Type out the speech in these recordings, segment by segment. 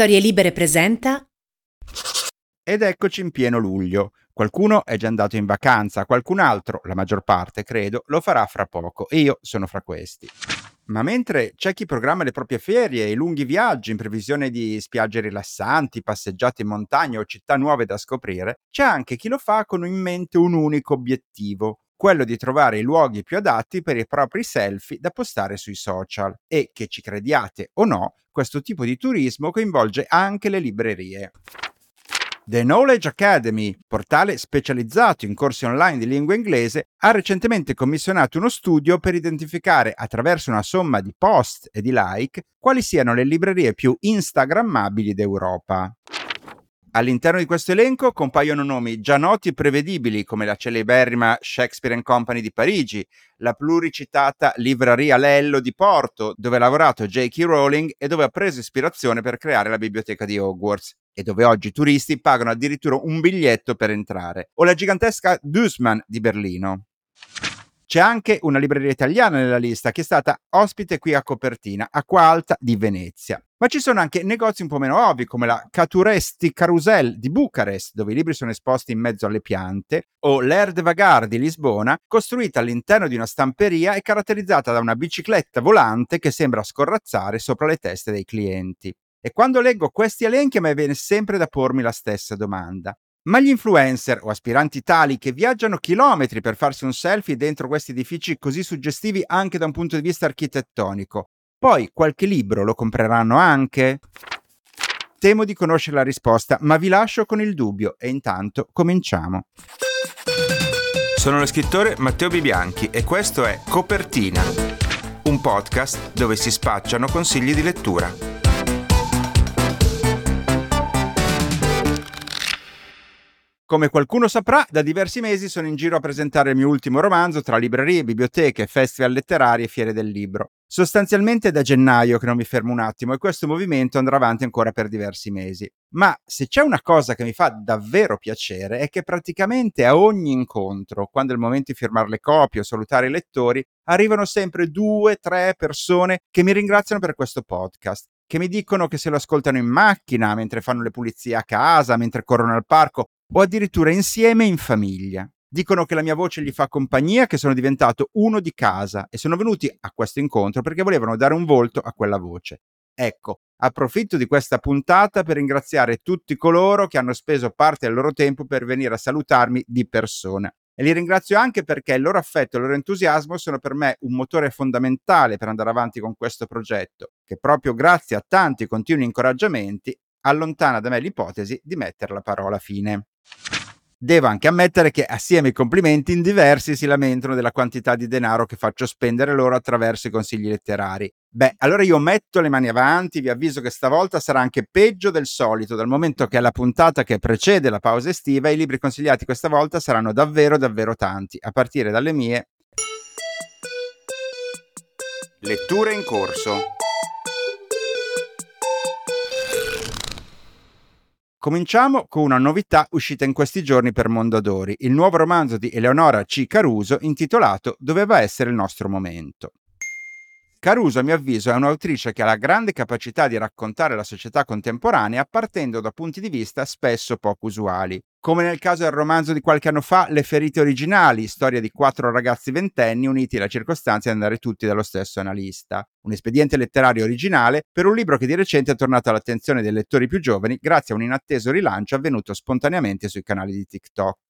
Storie Libere presenta. Ed eccoci in pieno luglio. Qualcuno è già andato in vacanza, qualcun altro, la maggior parte credo, lo farà fra poco e io sono fra questi. Ma mentre c'è chi programma le proprie ferie e i lunghi viaggi in previsione di spiagge rilassanti, passeggiate in montagna o città nuove da scoprire, c'è anche chi lo fa con in mente un unico obiettivo, quello di trovare i luoghi più adatti per i propri selfie da postare sui social e che ci crediate o no, questo tipo di turismo coinvolge anche le librerie. The Knowledge Academy, portale specializzato in corsi online di lingua inglese, ha recentemente commissionato uno studio per identificare attraverso una somma di post e di like quali siano le librerie più instagrammabili d'Europa. All'interno di questo elenco compaiono nomi già noti e prevedibili come la celeberrima Shakespeare Company di Parigi, la pluricitata Livraria Lello di Porto, dove ha lavorato J.K. Rowling e dove ha preso ispirazione per creare la biblioteca di Hogwarts, e dove oggi i turisti pagano addirittura un biglietto per entrare, o la gigantesca Dussmann di Berlino. C'è anche una libreria italiana nella lista che è stata ospite qui a Copertina, Acqua Alta di Venezia. Ma ci sono anche negozi un po' meno ovvi come la Caturesti Carousel di Bucarest, dove i libri sono esposti in mezzo alle piante, o l'Air de Vagar di Lisbona, costruita all'interno di una stamperia e caratterizzata da una bicicletta volante che sembra scorrazzare sopra le teste dei clienti. E quando leggo questi elenchi a me viene sempre da pormi la stessa domanda. Ma gli influencer o aspiranti tali che viaggiano chilometri per farsi un selfie dentro questi edifici così suggestivi anche da un punto di vista architettonico, poi qualche libro lo compreranno anche? Temo di conoscere la risposta, ma vi lascio con il dubbio e intanto cominciamo. Sono lo scrittore Matteo Bibianchi e questo è Copertina, un podcast dove si spacciano consigli di lettura. Come qualcuno saprà, da diversi mesi sono in giro a presentare il mio ultimo romanzo tra librerie, biblioteche, festival letterari e fiere del libro. Sostanzialmente è da gennaio che non mi fermo un attimo e questo movimento andrà avanti ancora per diversi mesi. Ma se c'è una cosa che mi fa davvero piacere è che praticamente a ogni incontro, quando è il momento di firmare le copie o salutare i lettori, arrivano sempre due, tre persone che mi ringraziano per questo podcast che mi dicono che se lo ascoltano in macchina, mentre fanno le pulizie a casa, mentre corrono al parco o addirittura insieme in famiglia. Dicono che la mia voce gli fa compagnia, che sono diventato uno di casa e sono venuti a questo incontro perché volevano dare un volto a quella voce. Ecco, approfitto di questa puntata per ringraziare tutti coloro che hanno speso parte del loro tempo per venire a salutarmi di persona. E li ringrazio anche perché il loro affetto e il loro entusiasmo sono per me un motore fondamentale per andare avanti con questo progetto, che proprio grazie a tanti continui incoraggiamenti allontana da me l'ipotesi di mettere la parola fine. Devo anche ammettere che assieme ai complimenti in diversi si lamentano della quantità di denaro che faccio spendere loro attraverso i consigli letterari. Beh, allora io metto le mani avanti, vi avviso che stavolta sarà anche peggio del solito, dal momento che è la puntata che precede la pausa estiva i libri consigliati questa volta saranno davvero davvero tanti, a partire dalle mie letture in corso. Cominciamo con una novità uscita in questi giorni per Mondadori, il nuovo romanzo di Eleonora C. Caruso intitolato Doveva essere il nostro momento. Caruso, a mio avviso, è un'autrice che ha la grande capacità di raccontare la società contemporanea partendo da punti di vista spesso poco usuali. Come nel caso del romanzo di qualche anno fa, Le ferite originali, storia di quattro ragazzi ventenni uniti alla circostanza di andare tutti dallo stesso analista. Un espediente letterario originale per un libro che di recente è tornato all'attenzione dei lettori più giovani grazie a un inatteso rilancio avvenuto spontaneamente sui canali di TikTok.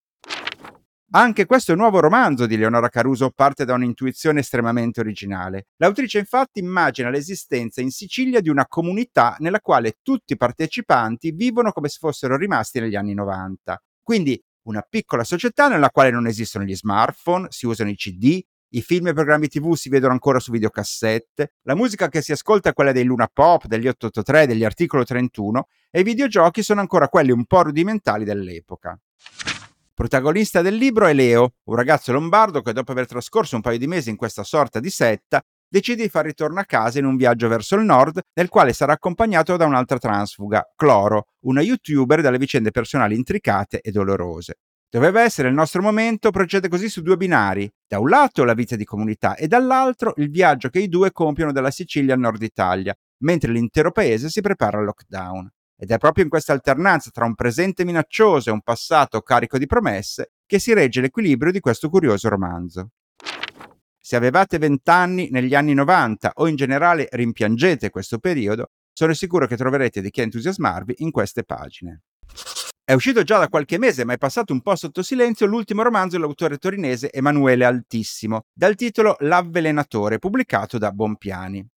Anche questo nuovo romanzo di Leonora Caruso parte da un'intuizione estremamente originale. L'autrice infatti immagina l'esistenza in Sicilia di una comunità nella quale tutti i partecipanti vivono come se fossero rimasti negli anni 90. Quindi una piccola società nella quale non esistono gli smartphone, si usano i CD, i film e programmi TV si vedono ancora su videocassette, la musica che si ascolta è quella dei Luna Pop, degli 883, degli articolo 31 e i videogiochi sono ancora quelli un po' rudimentali dell'epoca. Protagonista del libro è Leo, un ragazzo lombardo che dopo aver trascorso un paio di mesi in questa sorta di setta decide di far ritorno a casa in un viaggio verso il nord, nel quale sarà accompagnato da un'altra transfuga, Cloro, una youtuber dalle vicende personali intricate e dolorose. Doveva essere il nostro momento, procede così su due binari. Da un lato la vita di comunità e dall'altro il viaggio che i due compiono dalla Sicilia al nord Italia, mentre l'intero paese si prepara al lockdown. Ed è proprio in questa alternanza tra un presente minaccioso e un passato carico di promesse che si regge l'equilibrio di questo curioso romanzo. Se avevate vent'anni negli anni 90 o in generale rimpiangete questo periodo, sono sicuro che troverete di che entusiasmarvi in queste pagine. È uscito già da qualche mese, ma è passato un po' sotto silenzio l'ultimo romanzo dell'autore torinese Emanuele Altissimo, dal titolo L'avvelenatore, pubblicato da Bompiani.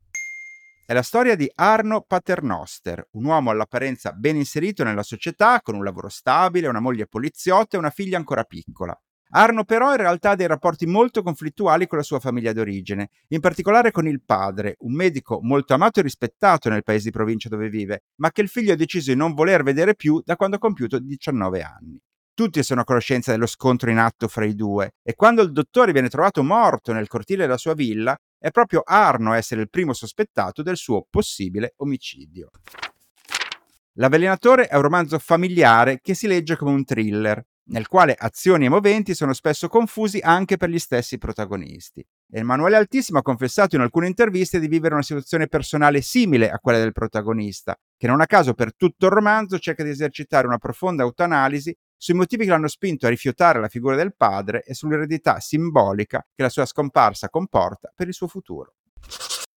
È la storia di Arno Paternoster, un uomo all'apparenza ben inserito nella società, con un lavoro stabile, una moglie poliziotta e una figlia ancora piccola. Arno però in realtà ha dei rapporti molto conflittuali con la sua famiglia d'origine, in particolare con il padre, un medico molto amato e rispettato nel paese di provincia dove vive, ma che il figlio ha deciso di non voler vedere più da quando ha compiuto 19 anni. Tutti sono a conoscenza dello scontro in atto fra i due e quando il dottore viene trovato morto nel cortile della sua villa, è proprio Arno a essere il primo sospettato del suo possibile omicidio. L'avvelenatore è un romanzo familiare che si legge come un thriller, nel quale azioni e moventi sono spesso confusi anche per gli stessi protagonisti. Emanuele Altissimo ha confessato in alcune interviste di vivere una situazione personale simile a quella del protagonista, che non a caso per tutto il romanzo cerca di esercitare una profonda autoanalisi sui motivi che l'hanno spinto a rifiutare la figura del padre e sull'eredità simbolica che la sua scomparsa comporta per il suo futuro.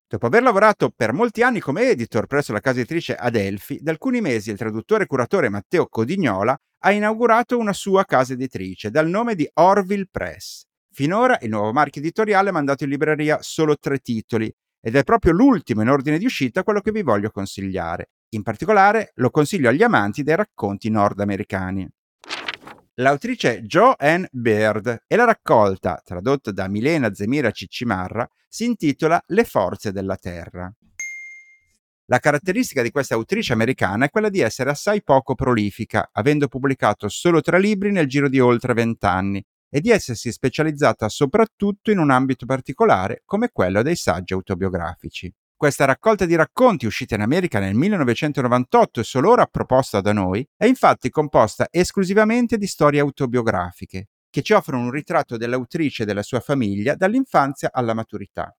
Dopo aver lavorato per molti anni come editor presso la casa editrice Adelphi, da alcuni mesi il traduttore e curatore Matteo Codignola ha inaugurato una sua casa editrice dal nome di Orville Press. Finora il nuovo marchio editoriale ha mandato in libreria solo tre titoli ed è proprio l'ultimo in ordine di uscita quello che vi voglio consigliare. In particolare lo consiglio agli amanti dei racconti nordamericani. L'autrice Joanne Baird e la raccolta, tradotta da Milena Zemira Ciccimarra, si intitola Le forze della terra. La caratteristica di questa autrice americana è quella di essere assai poco prolifica, avendo pubblicato solo tre libri nel giro di oltre vent'anni, e di essersi specializzata soprattutto in un ambito particolare come quello dei saggi autobiografici. Questa raccolta di racconti uscita in America nel 1998 e solo ora proposta da noi è infatti composta esclusivamente di storie autobiografiche, che ci offrono un ritratto dell'autrice e della sua famiglia dall'infanzia alla maturità.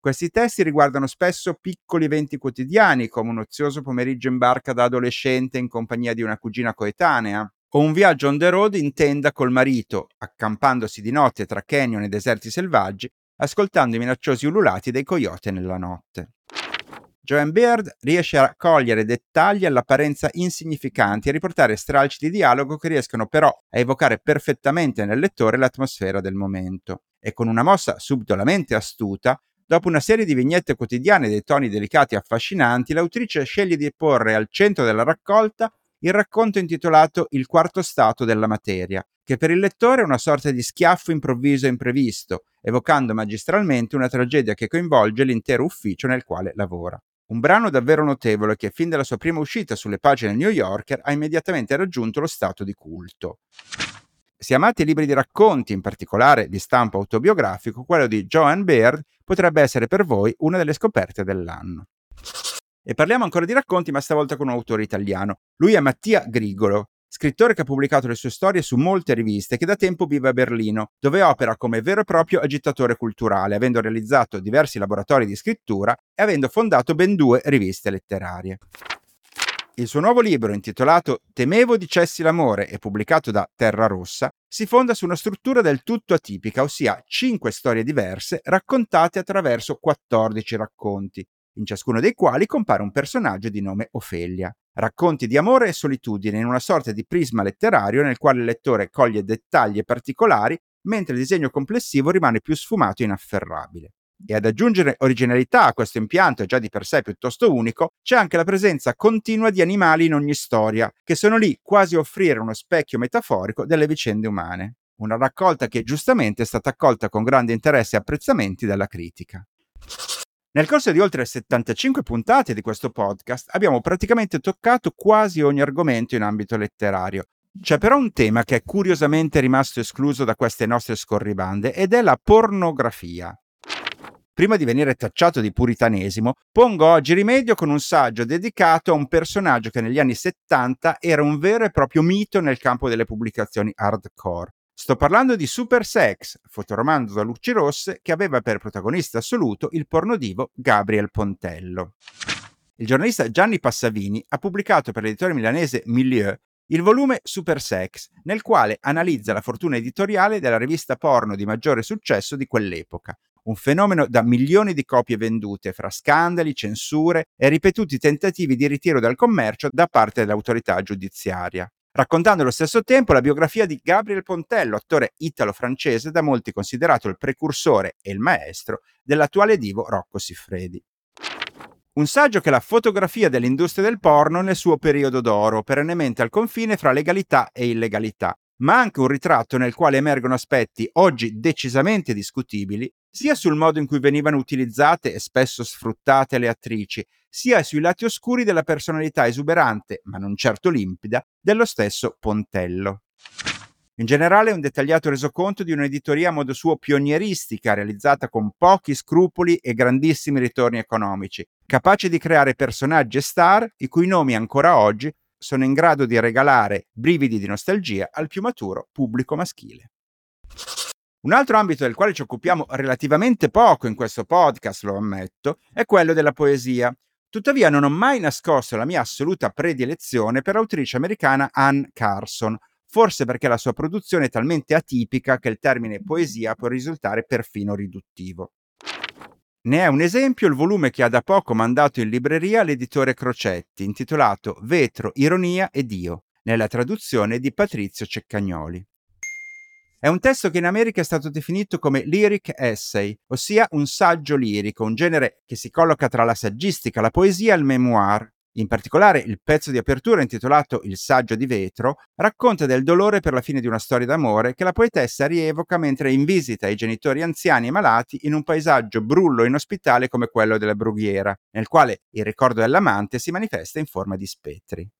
Questi testi riguardano spesso piccoli eventi quotidiani, come un ozioso pomeriggio in barca da adolescente in compagnia di una cugina coetanea, o un viaggio on the road in tenda col marito, accampandosi di notte tra canyon e deserti selvaggi, ascoltando i minacciosi ululati dei coyote nella notte. Joan Beard riesce a cogliere dettagli all'apparenza insignificanti e a riportare stralci di dialogo che riescono però a evocare perfettamente nel lettore l'atmosfera del momento. E con una mossa subdolamente astuta, dopo una serie di vignette quotidiane dei toni delicati e affascinanti, l'autrice sceglie di porre al centro della raccolta il racconto intitolato Il quarto stato della materia, che per il lettore è una sorta di schiaffo improvviso e imprevisto, evocando magistralmente una tragedia che coinvolge l'intero ufficio nel quale lavora. Un brano davvero notevole che fin dalla sua prima uscita sulle pagine New Yorker ha immediatamente raggiunto lo stato di culto. Se amate i libri di racconti, in particolare di stampo autobiografico, quello di Joan Baird potrebbe essere per voi una delle scoperte dell'anno. E parliamo ancora di racconti, ma stavolta con un autore italiano. Lui è Mattia Grigolo, scrittore che ha pubblicato le sue storie su molte riviste che da tempo vive a Berlino, dove opera come vero e proprio agitatore culturale, avendo realizzato diversi laboratori di scrittura e avendo fondato ben due riviste letterarie. Il suo nuovo libro, intitolato Temevo dicessi l'amore e pubblicato da Terra Rossa, si fonda su una struttura del tutto atipica, ossia cinque storie diverse raccontate attraverso 14 racconti, in ciascuno dei quali compare un personaggio di nome Ofelia. Racconti di amore e solitudine in una sorta di prisma letterario nel quale il lettore coglie dettagli particolari, mentre il disegno complessivo rimane più sfumato e inafferrabile. E ad aggiungere originalità a questo impianto già di per sé piuttosto unico, c'è anche la presenza continua di animali in ogni storia, che sono lì quasi a offrire uno specchio metaforico delle vicende umane. Una raccolta che giustamente è stata accolta con grande interesse e apprezzamenti dalla critica. Nel corso di oltre 75 puntate di questo podcast abbiamo praticamente toccato quasi ogni argomento in ambito letterario. C'è però un tema che è curiosamente rimasto escluso da queste nostre scorribande ed è la pornografia. Prima di venire tacciato di puritanesimo, pongo oggi rimedio con un saggio dedicato a un personaggio che negli anni 70 era un vero e proprio mito nel campo delle pubblicazioni hardcore. Sto parlando di Super Sex, fotoromanzo da luci rosse che aveva per protagonista assoluto il pornodivo Gabriel Pontello. il giornalista Gianni Passavini ha pubblicato per l'editore milanese Milieu il volume Super Sex, nel quale analizza la fortuna editoriale della rivista porno di maggiore successo di quell'epoca, un fenomeno da milioni di copie vendute fra scandali, censure e ripetuti tentativi di ritiro dal commercio da parte dell'autorità giudiziaria. Raccontando allo stesso tempo la biografia di Gabriel Pontello, attore italo-francese da molti considerato il precursore e il maestro dell'attuale divo Rocco Siffredi. Un saggio che la fotografia dell'industria del porno nel suo periodo d'oro, perennemente al confine fra legalità e illegalità, ma anche un ritratto nel quale emergono aspetti oggi decisamente discutibili, sia sul modo in cui venivano utilizzate e spesso sfruttate le attrici, sia sui lati oscuri della personalità esuberante, ma non certo limpida, dello stesso Pontello. In generale un dettagliato resoconto di un'editoria a modo suo pionieristica, realizzata con pochi scrupoli e grandissimi ritorni economici, capace di creare personaggi e star i cui nomi ancora oggi sono in grado di regalare brividi di nostalgia al più maturo pubblico maschile. Un altro ambito del quale ci occupiamo relativamente poco in questo podcast, lo ammetto, è quello della poesia. Tuttavia non ho mai nascosto la mia assoluta predilezione per l'autrice americana Anne Carson, forse perché la sua produzione è talmente atipica che il termine poesia può risultare perfino riduttivo. Ne è un esempio il volume che ha da poco mandato in libreria l'editore Crocetti, intitolato Vetro, Ironia e Dio, nella traduzione di Patrizio Ceccagnoli. È un testo che in America è stato definito come lyric essay, ossia un saggio lirico, un genere che si colloca tra la saggistica, la poesia e il memoir, in particolare, il pezzo di apertura intitolato Il saggio di vetro racconta del dolore per la fine di una storia d'amore che la poetessa rievoca mentre è in visita ai genitori anziani e malati in un paesaggio brullo e inospitale come quello della brughiera, nel quale il ricordo dell'amante si manifesta in forma di spettri.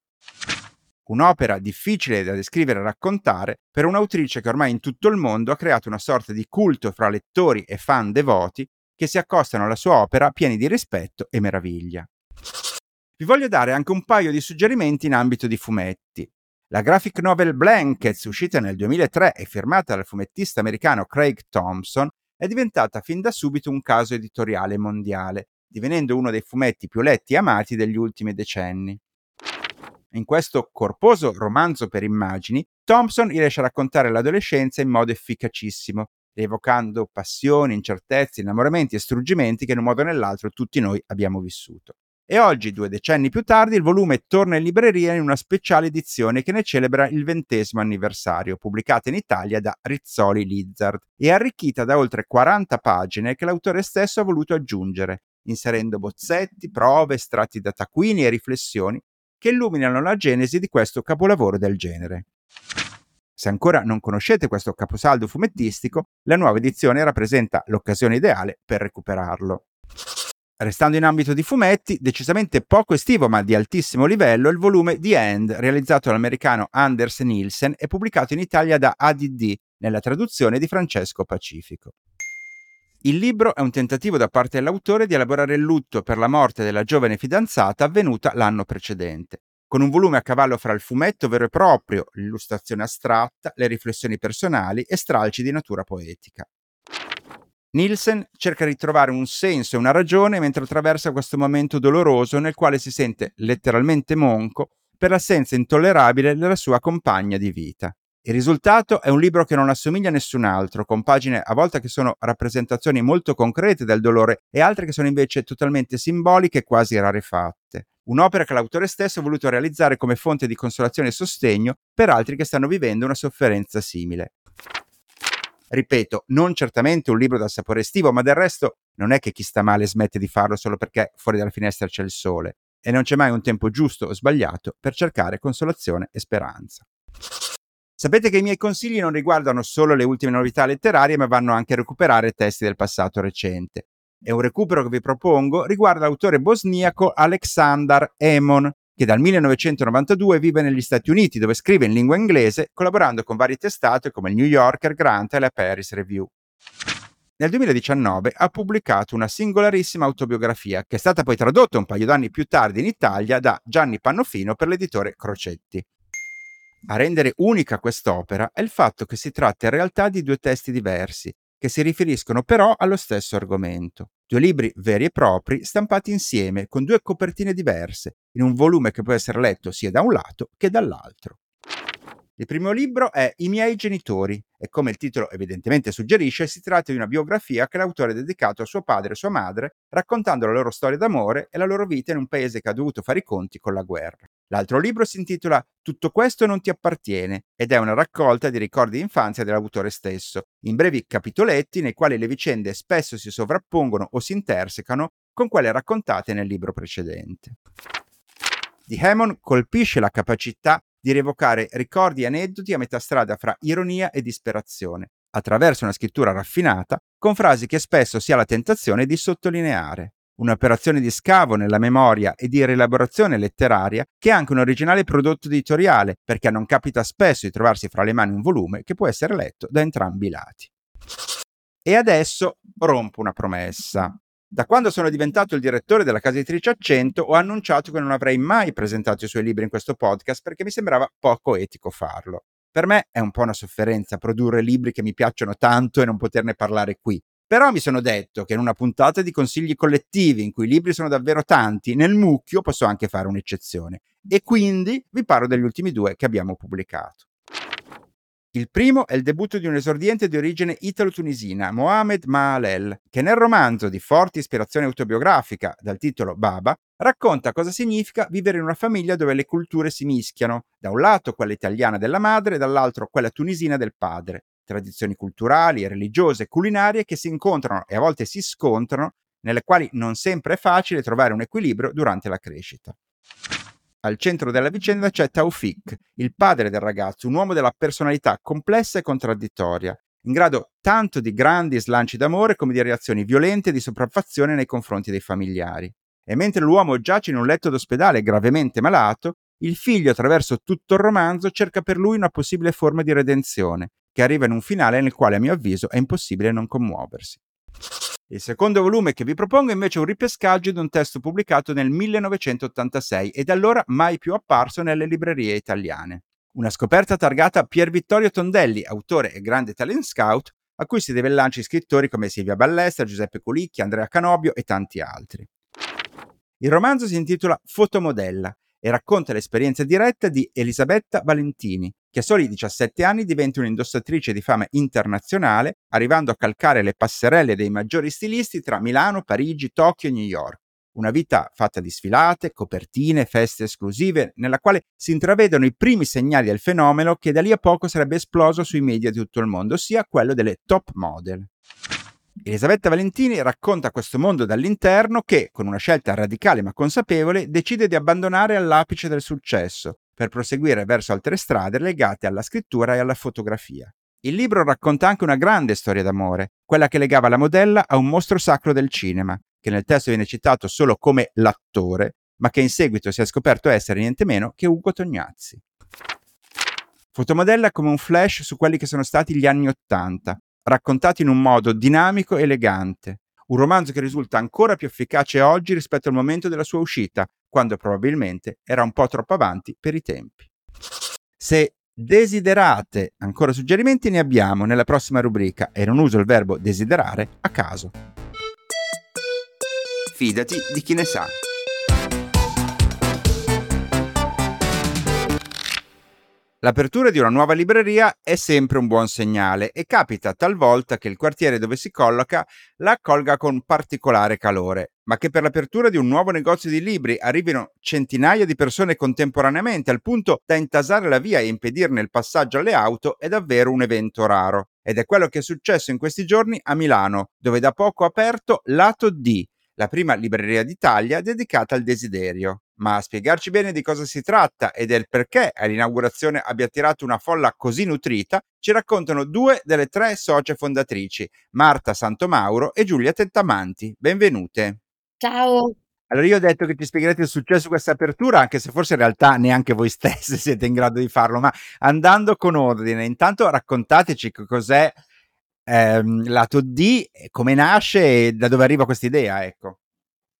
Un'opera difficile da descrivere e raccontare per un'autrice che ormai in tutto il mondo ha creato una sorta di culto fra lettori e fan devoti che si accostano alla sua opera pieni di rispetto e meraviglia vi voglio dare anche un paio di suggerimenti in ambito di fumetti. La graphic novel Blankets, uscita nel 2003 e firmata dal fumettista americano Craig Thompson, è diventata fin da subito un caso editoriale mondiale, divenendo uno dei fumetti più letti e amati degli ultimi decenni. In questo corposo romanzo per immagini, Thompson riesce a raccontare l'adolescenza in modo efficacissimo, rievocando passioni, incertezze, innamoramenti e struggimenti che in un modo o nell'altro tutti noi abbiamo vissuto. E oggi, due decenni più tardi, il volume torna in libreria in una speciale edizione che ne celebra il ventesimo anniversario, pubblicata in Italia da Rizzoli Lizard e arricchita da oltre 40 pagine che l'autore stesso ha voluto aggiungere, inserendo bozzetti, prove, estratti da taccuini e riflessioni che illuminano la genesi di questo capolavoro del genere. Se ancora non conoscete questo caposaldo fumettistico, la nuova edizione rappresenta l'occasione ideale per recuperarlo. Restando in ambito di fumetti, decisamente poco estivo ma di altissimo livello, il volume The End, realizzato dall'americano Anders Nielsen e pubblicato in Italia da ADD, nella traduzione di Francesco Pacifico. Il libro è un tentativo da parte dell'autore di elaborare il lutto per la morte della giovane fidanzata avvenuta l'anno precedente, con un volume a cavallo fra il fumetto vero e proprio, l'illustrazione astratta, le riflessioni personali e stralci di natura poetica. Nielsen cerca di trovare un senso e una ragione mentre attraversa questo momento doloroso nel quale si sente letteralmente monco per l'assenza intollerabile della sua compagna di vita. Il risultato è un libro che non assomiglia a nessun altro, con pagine a volte che sono rappresentazioni molto concrete del dolore e altre che sono invece totalmente simboliche e quasi rarefatte. Un'opera che l'autore stesso ha voluto realizzare come fonte di consolazione e sostegno per altri che stanno vivendo una sofferenza simile. Ripeto, non certamente un libro dal sapore estivo, ma del resto non è che chi sta male smette di farlo solo perché fuori dalla finestra c'è il sole. E non c'è mai un tempo giusto o sbagliato per cercare consolazione e speranza. Sapete che i miei consigli non riguardano solo le ultime novità letterarie, ma vanno anche a recuperare testi del passato recente. E un recupero che vi propongo riguarda l'autore bosniaco Aleksandar Emon, che dal 1992 vive negli Stati Uniti, dove scrive in lingua inglese, collaborando con varie testate come il New Yorker, Grant e la Paris Review. Nel 2019 ha pubblicato una singolarissima autobiografia, che è stata poi tradotta un paio d'anni più tardi in Italia da Gianni Pannofino per l'editore Crocetti. A rendere unica quest'opera è il fatto che si tratta in realtà di due testi diversi, che si riferiscono però allo stesso argomento. Due libri veri e propri stampati insieme con due copertine diverse, in un volume che può essere letto sia da un lato che dall'altro. Il primo libro è I miei genitori e come il titolo evidentemente suggerisce si tratta di una biografia che l'autore ha dedicato a suo padre e sua madre, raccontando la loro storia d'amore e la loro vita in un paese che ha dovuto fare i conti con la guerra. L'altro libro si intitola Tutto questo non ti appartiene ed è una raccolta di ricordi di infanzia dell'autore stesso, in brevi capitoletti nei quali le vicende spesso si sovrappongono o si intersecano con quelle raccontate nel libro precedente. Di Hammond colpisce la capacità di rievocare ricordi e aneddoti a metà strada fra ironia e disperazione, attraverso una scrittura raffinata, con frasi che spesso si ha la tentazione di sottolineare. Un'operazione di scavo nella memoria e di rielaborazione letteraria che è anche un originale prodotto editoriale, perché non capita spesso di trovarsi fra le mani un volume che può essere letto da entrambi i lati. E adesso rompo una promessa. Da quando sono diventato il direttore della casa editrice Accento ho annunciato che non avrei mai presentato i suoi libri in questo podcast perché mi sembrava poco etico farlo. Per me è un po' una sofferenza produrre libri che mi piacciono tanto e non poterne parlare qui. Però mi sono detto che in una puntata di consigli collettivi in cui i libri sono davvero tanti, nel mucchio posso anche fare un'eccezione. E quindi vi parlo degli ultimi due che abbiamo pubblicato. Il primo è il debutto di un esordiente di origine italo-tunisina, Mohamed Maalel, che nel romanzo di forte ispirazione autobiografica, dal titolo Baba, racconta cosa significa vivere in una famiglia dove le culture si mischiano, da un lato quella italiana della madre e dall'altro quella tunisina del padre, tradizioni culturali, religiose culinarie che si incontrano e a volte si scontrano, nelle quali non sempre è facile trovare un equilibrio durante la crescita. Al centro della vicenda c'è Taufik, il padre del ragazzo, un uomo dalla personalità complessa e contraddittoria, in grado tanto di grandi slanci d'amore come di reazioni violente e di sopraffazione nei confronti dei familiari. E mentre l'uomo giace in un letto d'ospedale gravemente malato, il figlio attraverso tutto il romanzo cerca per lui una possibile forma di redenzione, che arriva in un finale nel quale a mio avviso è impossibile non commuoversi. Il secondo volume che vi propongo invece è un ripescaggio di un testo pubblicato nel 1986 e da allora mai più apparso nelle librerie italiane. Una scoperta targata Pier Vittorio Tondelli, autore e grande talent scout, a cui si deve il lancio scrittori come Silvia Ballestra, Giuseppe Colicchi, Andrea Canobio e tanti altri. Il romanzo si intitola Fotomodella e racconta l'esperienza diretta di Elisabetta Valentini, che a soli 17 anni diventa un'indossatrice di fama internazionale, arrivando a calcare le passerelle dei maggiori stilisti tra Milano, Parigi, Tokyo e New York. Una vita fatta di sfilate, copertine, feste esclusive, nella quale si intravedono i primi segnali del fenomeno che da lì a poco sarebbe esploso sui media di tutto il mondo, ossia quello delle top model. Elisabetta Valentini racconta questo mondo dall'interno che, con una scelta radicale ma consapevole, decide di abbandonare all'apice del successo per proseguire verso altre strade legate alla scrittura e alla fotografia. Il libro racconta anche una grande storia d'amore, quella che legava la modella a un mostro sacro del cinema, che nel testo viene citato solo come l'attore, ma che in seguito si è scoperto essere niente meno che Ugo Tognazzi. Fotomodella come un flash su quelli che sono stati gli anni Ottanta, raccontati in un modo dinamico e elegante. Un romanzo che risulta ancora più efficace oggi rispetto al momento della sua uscita, quando probabilmente era un po' troppo avanti per i tempi. Se desiderate ancora suggerimenti ne abbiamo nella prossima rubrica e non uso il verbo desiderare a caso. Fidati di chi ne sa. L'apertura di una nuova libreria è sempre un buon segnale e capita talvolta che il quartiere dove si colloca la accolga con particolare calore, ma che per l'apertura di un nuovo negozio di libri arrivino centinaia di persone contemporaneamente al punto da intasare la via e impedirne il passaggio alle auto è davvero un evento raro. Ed è quello che è successo in questi giorni a Milano, dove da poco ha aperto Lato D, la prima libreria d'Italia dedicata al desiderio. Ma a spiegarci bene di cosa si tratta e del perché all'inaugurazione abbia attirato una folla così nutrita, ci raccontano due delle tre socie fondatrici, Marta Santomauro e Giulia Tettamanti. Benvenute. Ciao. Allora io ho detto che ci spiegherete il successo di questa apertura, anche se forse in realtà neanche voi stesse siete in grado di farlo, ma andando con ordine, intanto raccontateci cos'è ehm, lato D, come nasce e da dove arriva questa idea, ecco.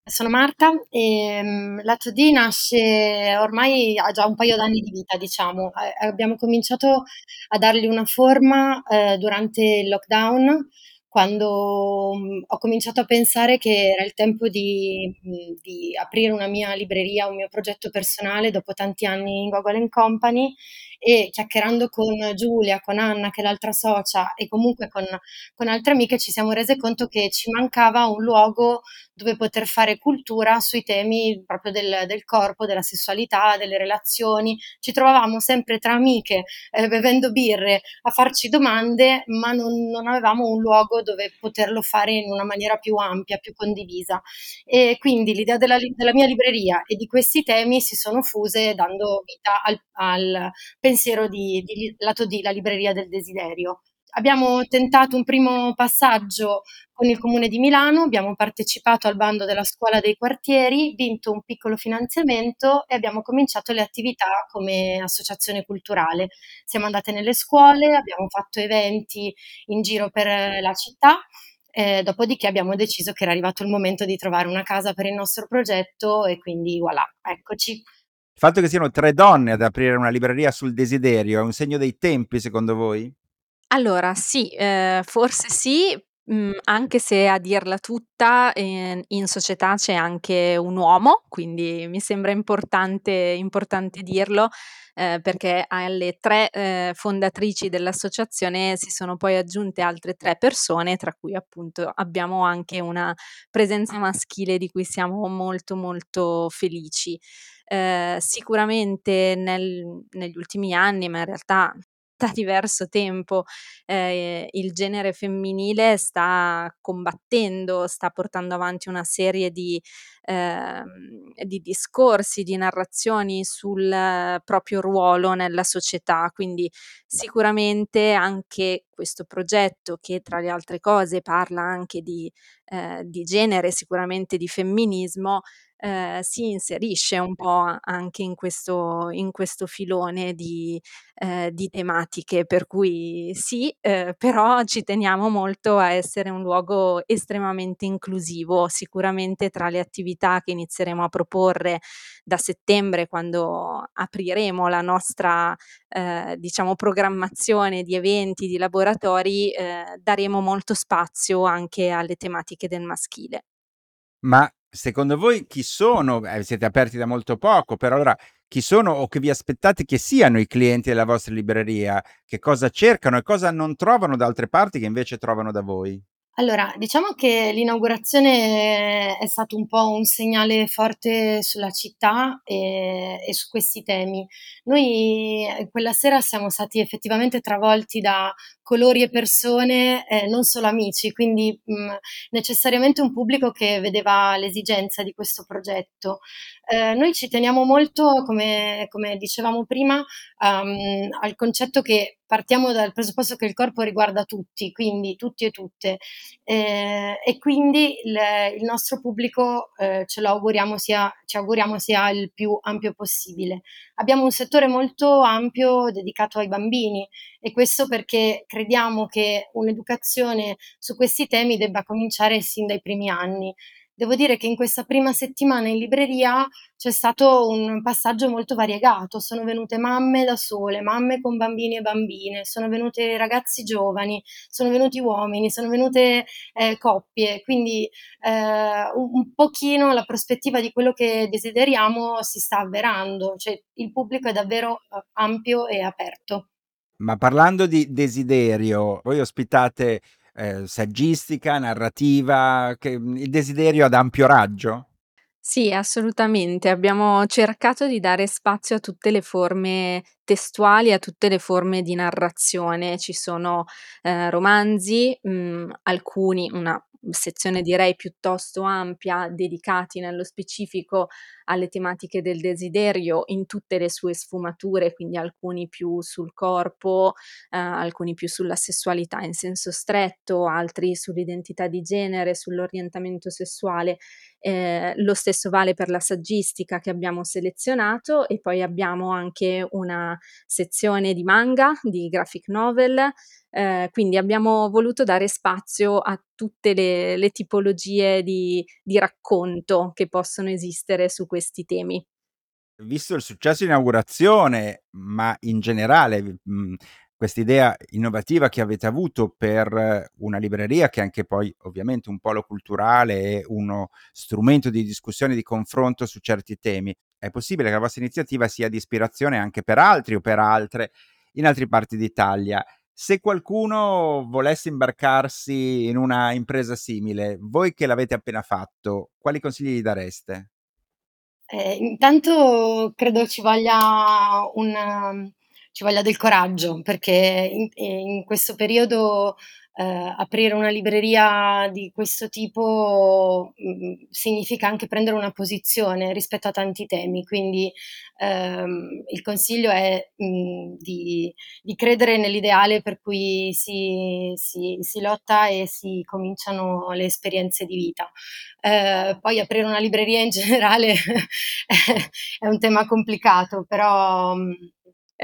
Sono Marta e um, Lato D nasce ormai ha già un paio d'anni di vita, diciamo. Abbiamo cominciato a dargli una forma eh, durante il lockdown quando mh, ho cominciato a pensare che era il tempo di, mh, di, aprire una mia libreria, un mio progetto personale dopo tanti anni in Google Company e chiacchierando con Giulia, con Anna che è l'altra socia e comunque con, con altre amiche ci siamo rese conto che ci mancava un luogo dove poter fare cultura sui temi proprio del, del corpo, della sessualità, delle relazioni. Ci trovavamo sempre tra amiche eh, bevendo birre a farci domande, ma non, non, avevamo un luogo dove poterlo fare in una maniera più ampia, più condivisa. E quindi l'idea della, della mia libreria e di questi temi si sono fuse dando vita al, al pensiero di, di lato D, la libreria del desiderio. Abbiamo tentato un primo passaggio con il Comune di Milano, abbiamo partecipato al bando della scuola dei quartieri, vinto un piccolo finanziamento e abbiamo cominciato le attività come associazione culturale. Siamo andate nelle scuole, abbiamo fatto eventi in giro per la città eh, dopodiché abbiamo deciso che era arrivato il momento di trovare una casa per il nostro progetto e quindi voilà, eccoci. Il fatto che siano tre donne ad aprire una libreria sul desiderio è un segno dei tempi, secondo voi? Allora sì, ehm, forse sì, mhmm, anche se a dirla tutta, ehm, in società c'è anche un uomo, quindi mi sembra importante importante dirlo, ehm, perché alle 3, ehm, fondatrici dell'associazione si sono poi aggiunte altre 3 persone, tra cui appunto abbiamo anche una presenza maschile di cui siamo molto, molto felici. Ehm, sicuramente nel negli ultimi anni, ma in realtà da diverso tempo eh, il genere femminile sta combattendo, sta portando avanti una serie di, eh, di discorsi, di narrazioni sul proprio ruolo nella società. Quindi sicuramente anche questo progetto che tra le altre cose parla anche di, eh, di genere, sicuramente di femminismo, eh, si inserisce un po' anche in questo, in questo filone di, eh, di, tematiche, per cui sì, eh, però ci teniamo molto a essere un luogo estremamente inclusivo, sicuramente tra le attività che inizieremo a proporre da settembre quando apriremo la nostra eh, diciamo programmazione di eventi, di laboratori, eh, daremo molto spazio anche alle tematiche del maschile. Ma secondo voi chi sono? Eh, siete aperti da molto poco, però allora chi sono o che vi aspettate che siano i clienti della vostra libreria? Che cosa cercano e cosa non trovano da altre parti che invece trovano da voi? Allora, diciamo che l'inaugurazione è stato un po' un segnale forte sulla città e, e su questi temi. Noi eh, quella sera siamo stati effettivamente travolti da colori e persone, eh, non solo amici, quindi mh, necessariamente un pubblico che vedeva l'esigenza di questo progetto. Eh, noi ci teniamo molto, come, come dicevamo prima, um, al concetto che partiamo dal presupposto che il corpo riguarda tutti, quindi tutti e tutte, eh, e quindi il, il nostro pubblico eh, ce lo auguriamo sia, ci auguriamo sia il più ampio possibile. Abbiamo un settore molto ampio dedicato ai bambini e questo perché crediamo che un'educazione su questi temi debba cominciare sin dai primi anni. Devo dire che in questa prima settimana in libreria c'è stato un passaggio molto variegato, sono venute mamme da sole, mamme con bambini e bambine, sono venute ragazzi giovani, sono venuti uomini, sono venute eh, coppie, quindi eh, un, pochino la prospettiva di quello che desideriamo si sta avverando, cioè il pubblico è davvero eh, ampio e aperto. Ma parlando di desiderio, voi ospitate eh, saggistica, narrativa, che, il desiderio ad ampio raggio? Sì, assolutamente. Abbiamo cercato di dare spazio a tutte le forme testuali, a tutte le forme di narrazione. Ci sono eh, romanzi, mh, mm, alcuni, una sezione direi piuttosto ampia, dedicati nello specifico alle tematiche del desiderio in tutte le sue sfumature, quindi alcuni più sul corpo, eh, alcuni più sulla sessualità in senso stretto, altri sull'identità di genere, sull'orientamento sessuale. Eh, lo stesso vale per la saggistica che abbiamo selezionato e poi abbiamo anche una sezione di manga, di graphic novel, eh, quindi abbiamo voluto dare spazio a tutte le, le tipologie di, di racconto che possono esistere su questi temi visto il successo inaugurazione, ma in generale, mh, quest'idea innovativa che avete avuto per una libreria che è anche poi ovviamente un polo culturale e uno strumento di discussione e di confronto su certi temi. È possibile che la vostra iniziativa sia di ispirazione anche per altri o per altre in altre parti d'Italia. Se qualcuno volesse imbarcarsi in una impresa simile, voi che l'avete appena fatto, quali consigli gli dareste? Eh, intanto credo ci voglia un ci voglia del coraggio, perché in, in questo periodo eh, aprire una libreria di questo tipo mh, mm, significa anche prendere una posizione rispetto a tanti temi, quindi ehm, il consiglio è mh, mm, di, di, credere nell'ideale per cui si, si, si, lotta e si cominciano le esperienze di vita. Eh, poi aprire una libreria in generale è un tema complicato, però mm,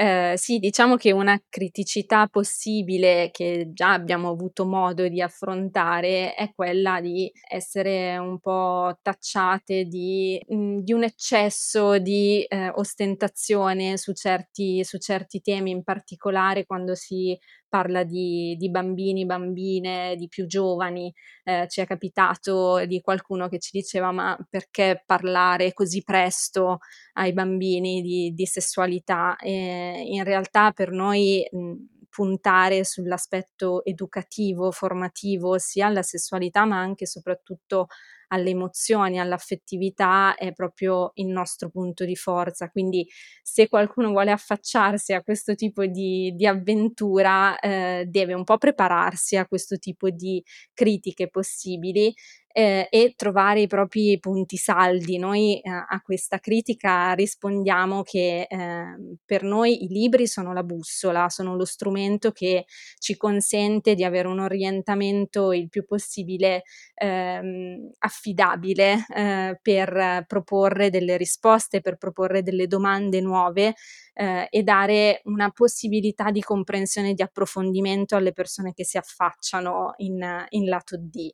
Ehm, sì, diciamo che una criticità possibile, che già abbiamo avuto modo di affrontare, è quella di essere un po' tacciate di mhmm, di un eccesso di, ehm, ostentazione su certi su certi temi, in particolare quando si parla di di bambini, bambine, di più giovani. Ehm, ci è capitato di qualcuno che ci diceva: "Ma perché parlare così presto ai bambini di di sessualità?" Ehm, in realtà per noi, mhmm, puntare sull'aspetto educativo, formativo, sia alla sessualità, ma anche e soprattutto alle emozioni, all'affettività è proprio il nostro punto di forza. Quindi se qualcuno vuole affacciarsi a questo tipo di, di avventura eh, deve un po' prepararsi a questo tipo di critiche possibili eh, e trovare i propri punti saldi. Noi eh, a questa critica rispondiamo che eh, per noi i libri sono la bussola, sono lo strumento che ci consente di avere un orientamento il più possibile ehm, affidabile eh, per proporre delle risposte, per proporre delle domande nuove eh, e dare una possibilità di comprensione e di approfondimento alle persone che si affacciano in, in lato D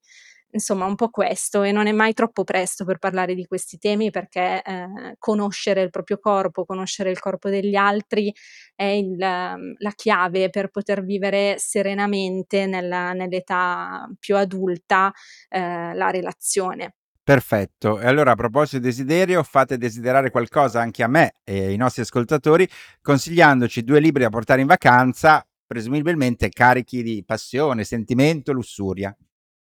insomma un po' questo e non è mai troppo presto per parlare di questi temi perché eh, conoscere il proprio corpo, conoscere il corpo degli altri è il, la chiave per poter vivere serenamente nella, nell'età più adulta eh, la relazione. Perfetto, e allora a proposito di desiderio, fate desiderare qualcosa anche a me e ai nostri ascoltatori, consigliandoci due libri da portare in vacanza, presumibilmente carichi di passione, sentimento, lussuria.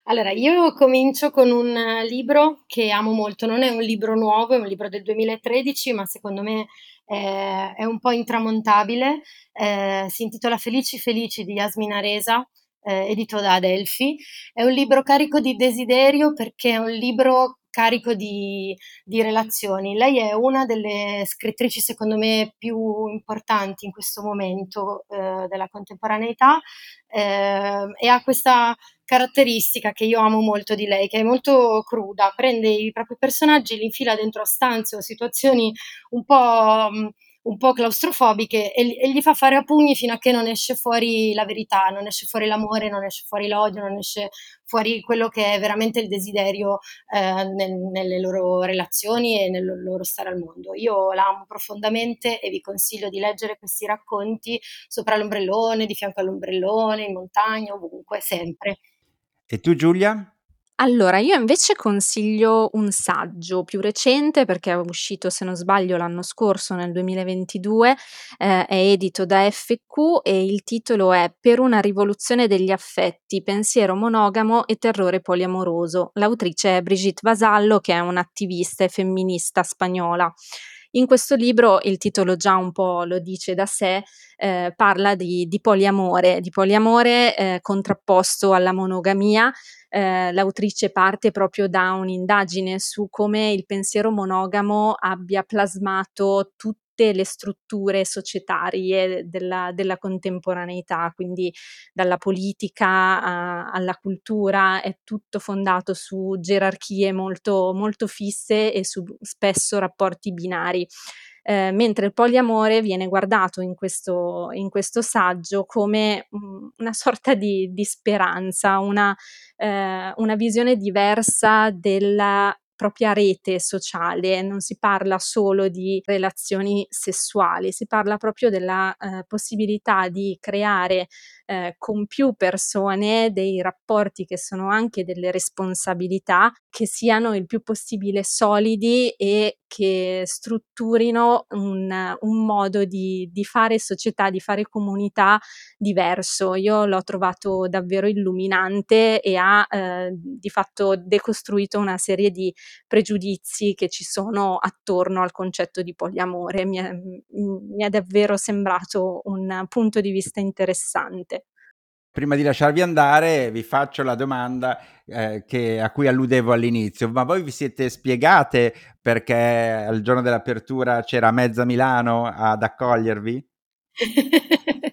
Allora, io comincio con un libro che amo molto, non è un libro nuovo, è un libro del 2013, ma secondo me è, è un po' intramontabile. Eh, si intitola Felici Felici di Yasmina Reza, eh, edito da Adelphi. È un libro carico di desiderio perché è un libro carico di, di, relazioni. Lei è una delle scrittrici, secondo me, più importanti in questo momento eh, della contemporaneità eh, e ha questa caratteristica che io amo molto di lei, che è molto cruda, prende i propri personaggi, li infila dentro a stanze o situazioni un po' mh, un po' claustrofobiche e, e, gli fa fare a pugni fino a che non esce fuori la verità, non esce fuori l'amore, non esce fuori l'odio, non esce fuori quello che è veramente il desiderio eh, nel, nelle loro relazioni e nel loro stare al mondo. Io la amo profondamente e vi consiglio di leggere questi racconti sopra l'ombrellone, di fianco all'ombrellone, in montagna, ovunque, sempre. E tu Giulia? Allora, io invece consiglio un saggio più recente perché è uscito, se non sbaglio, l'anno scorso, nel 2022, eh, è edito da FQ e il titolo è Per una rivoluzione degli affetti, pensiero monogamo e terrore poliamoroso. L'autrice è Brigitte Vasallo, che è un'attivista e femminista spagnola. In questo libro, il titolo già un po' lo dice da sé, eh, parla di, di, poliamore, di poliamore eh, contrapposto alla monogamia. Eh, l'autrice parte proprio da un'indagine su come il pensiero monogamo abbia plasmato tutto tutte le strutture societarie della, della contemporaneità, quindi dalla politica a, alla cultura, è tutto fondato su gerarchie molto, molto fisse e su spesso rapporti binari. Eh, mentre il poliamore viene guardato in questo, in questo saggio come um, una sorta di, di speranza, una, eh, una, visione diversa della propria rete sociale, non si parla solo di relazioni sessuali, si parla proprio della eh, possibilità di creare eh, con più persone dei rapporti che sono anche delle responsabilità che siano il più possibile solidi e che strutturino un, un modo di, di, fare società, di fare comunità diverso. Io l'ho trovato davvero illuminante e ha eh, di fatto decostruito una serie di pregiudizi che ci sono attorno al concetto di poliamore. Mi è, mi è davvero sembrato un punto di vista interessante. Prima di lasciarvi andare, vi faccio la domanda eh, che, a cui alludevo all'inizio. Ma voi vi siete spiegate perché al giorno dell'apertura c'era mezza Milano ad accogliervi?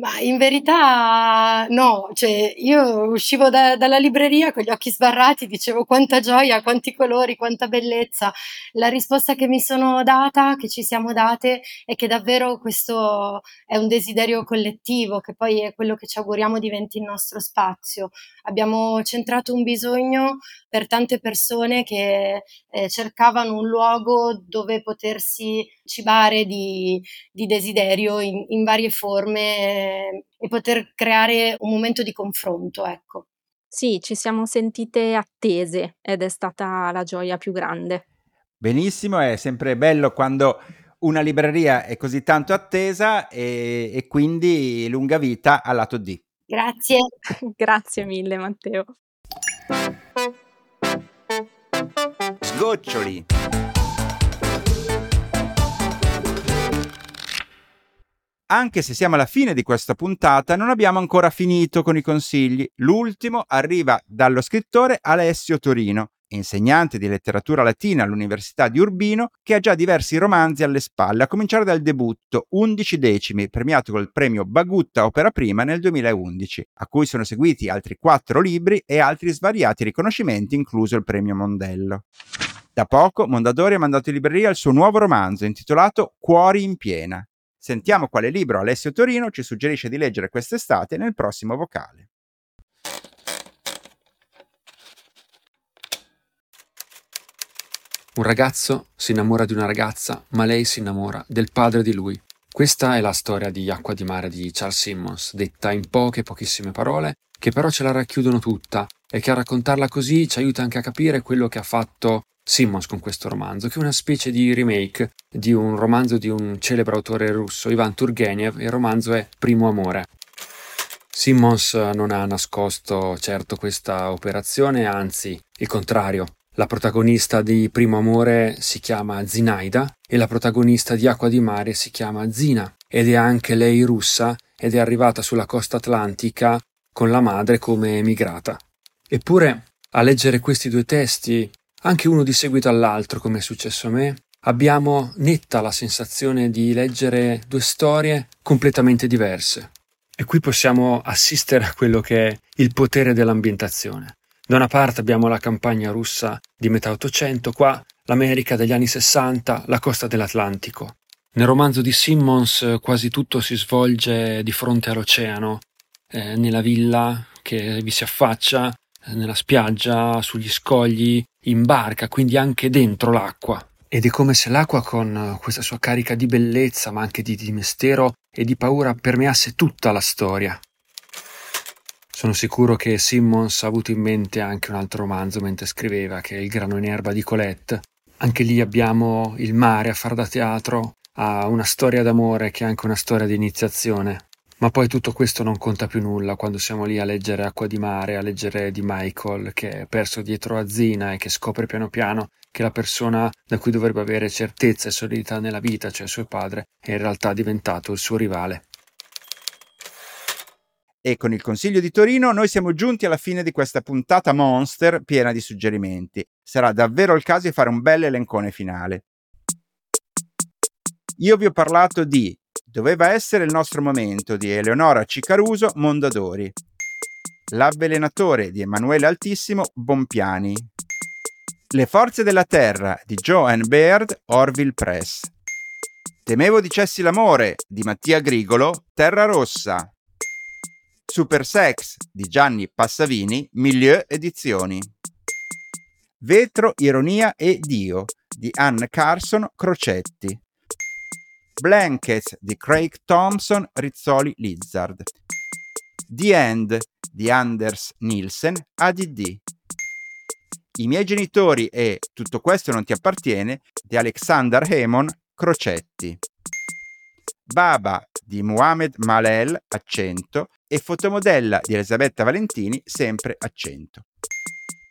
Ma in verità no, cioè io uscivo da, dalla libreria con gli occhi sbarrati, dicevo quanta gioia, quanti colori, quanta bellezza. La risposta che mi sono data, che ci siamo date, è che davvero questo è un desiderio collettivo, che poi è quello che ci auguriamo diventi il nostro spazio. Abbiamo centrato un bisogno per tante persone che eh, cercavano un luogo dove potersi cibare di, di desiderio in, in varie forme e poter creare un momento di confronto, ecco. Sì, ci siamo sentite attese ed è stata la gioia più grande. Benissimo, è sempre bello quando una libreria è così tanto attesa e, e quindi lunga vita al lato D. Grazie. Grazie mille Matteo. Sgoccioli. Anche se siamo alla fine di questa puntata, non abbiamo ancora finito con i consigli. L'ultimo arriva dallo scrittore Alessio Torino, insegnante di letteratura latina all'Università di Urbino, che ha già diversi romanzi alle spalle, a cominciare dal debutto 11 decimi, premiato col premio Bagutta Opera Prima nel 2011, a cui sono seguiti altri quattro libri e altri svariati riconoscimenti, incluso il premio Mondello. Da poco Mondadori ha mandato in libreria il suo nuovo romanzo intitolato Cuori in piena, Sentiamo quale libro Alessio Torino ci suggerisce di leggere quest'estate nel prossimo vocale. Un ragazzo si innamora di una ragazza, ma lei si innamora del padre di lui. Questa è la storia di Acqua di mare di Charles Simmons, detta in poche, pochissime parole, che però ce la racchiudono tutta e che a raccontarla così ci aiuta anche a capire quello che ha fatto Simmons con questo romanzo, che è una specie di remake di un romanzo di un celebre autore russo, Ivan Turgenev, il romanzo è Primo Amore. Simmons non ha nascosto certo questa operazione, anzi il contrario. La protagonista di Primo Amore si chiama Zinaida e la protagonista di Acqua di Mare si chiama Zina ed è anche lei russa ed è arrivata sulla costa atlantica con la madre come emigrata. Eppure, a leggere questi due testi anche uno di seguito all'altro, come è successo a me, abbiamo netta la sensazione di leggere due storie completamente diverse. E qui possiamo assistere a quello che è il potere dell'ambientazione. Da una parte abbiamo la campagna russa di metà Ottocento, qua l'America degli anni Sessanta, la costa dell'Atlantico. Nel romanzo di Simmons quasi tutto si svolge di fronte all'oceano, eh, nella villa che vi si affaccia, nella spiaggia, sugli scogli, in barca, quindi anche dentro l'acqua. Ed è come se l'acqua, con questa sua carica di bellezza, ma anche di, di mistero e di paura, permeasse tutta la storia. Sono sicuro che Simmons ha avuto in mente anche un altro romanzo mentre scriveva, che è Il grano in erba di Colette. Anche lì abbiamo il mare a far da teatro, ha una storia d'amore che è anche una storia di iniziazione. Ma poi tutto questo non conta più nulla quando siamo lì a leggere Acqua di mare, a leggere di Michael che è perso dietro a Zina e che scopre piano piano che la persona da cui dovrebbe avere certezza e solidità nella vita, cioè suo padre, è in realtà diventato il suo rivale. E con il Consiglio di Torino noi siamo giunti alla fine di questa puntata Monster piena di suggerimenti. Sarà davvero il caso di fare un bel elencone finale. Io vi ho parlato di Doveva essere il nostro momento di Eleonora Cicaruso Mondadori. L'avvelenatore di Emanuele Altissimo Bompiani. Le forze della terra di Joan Baird Orville Press. Temevo dicessi l'amore di Mattia Grigolo Terra Rossa. Super Sex di Gianni Passavini Milieu Edizioni. Vetro, Ironia e Dio di Anne Carson Crocetti. Blankets di Craig Thompson Rizzoli Lizard. The End di Anders Nielsen ADD. I miei genitori e Tutto questo non ti appartiene di Alexander Hemon Crocetti. Baba di Muhammad Malel, accento, e fotomodella di Elisabetta Valentini, sempre accento.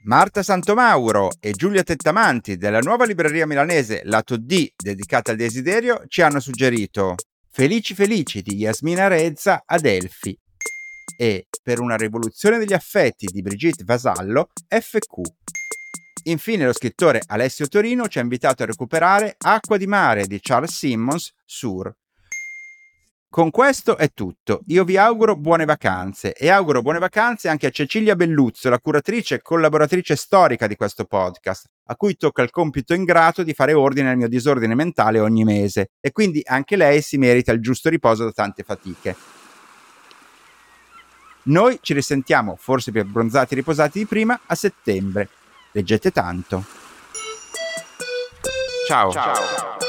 Marta Santomauro e Giulia Tettamanti della nuova libreria milanese Lato D, dedicata al desiderio, ci hanno suggerito Felici Felici di Yasmina Rezza ad Elfi e Per una rivoluzione degli affetti di Brigitte Vasallo, FQ. Infine lo scrittore Alessio Torino ci ha invitato a recuperare Acqua di mare di Charles Simmons, Sur, con questo è tutto. Io vi auguro buone vacanze e auguro buone vacanze anche a Cecilia Belluzzo, la curatrice e collaboratrice storica di questo podcast, a cui tocca il compito ingrato di fare ordine al mio disordine mentale ogni mese e quindi anche lei si merita il giusto riposo da tante fatiche. Noi ci risentiamo, forse più abbronzati e riposati di prima, a settembre. Leggete tanto. Ciao. Ciao.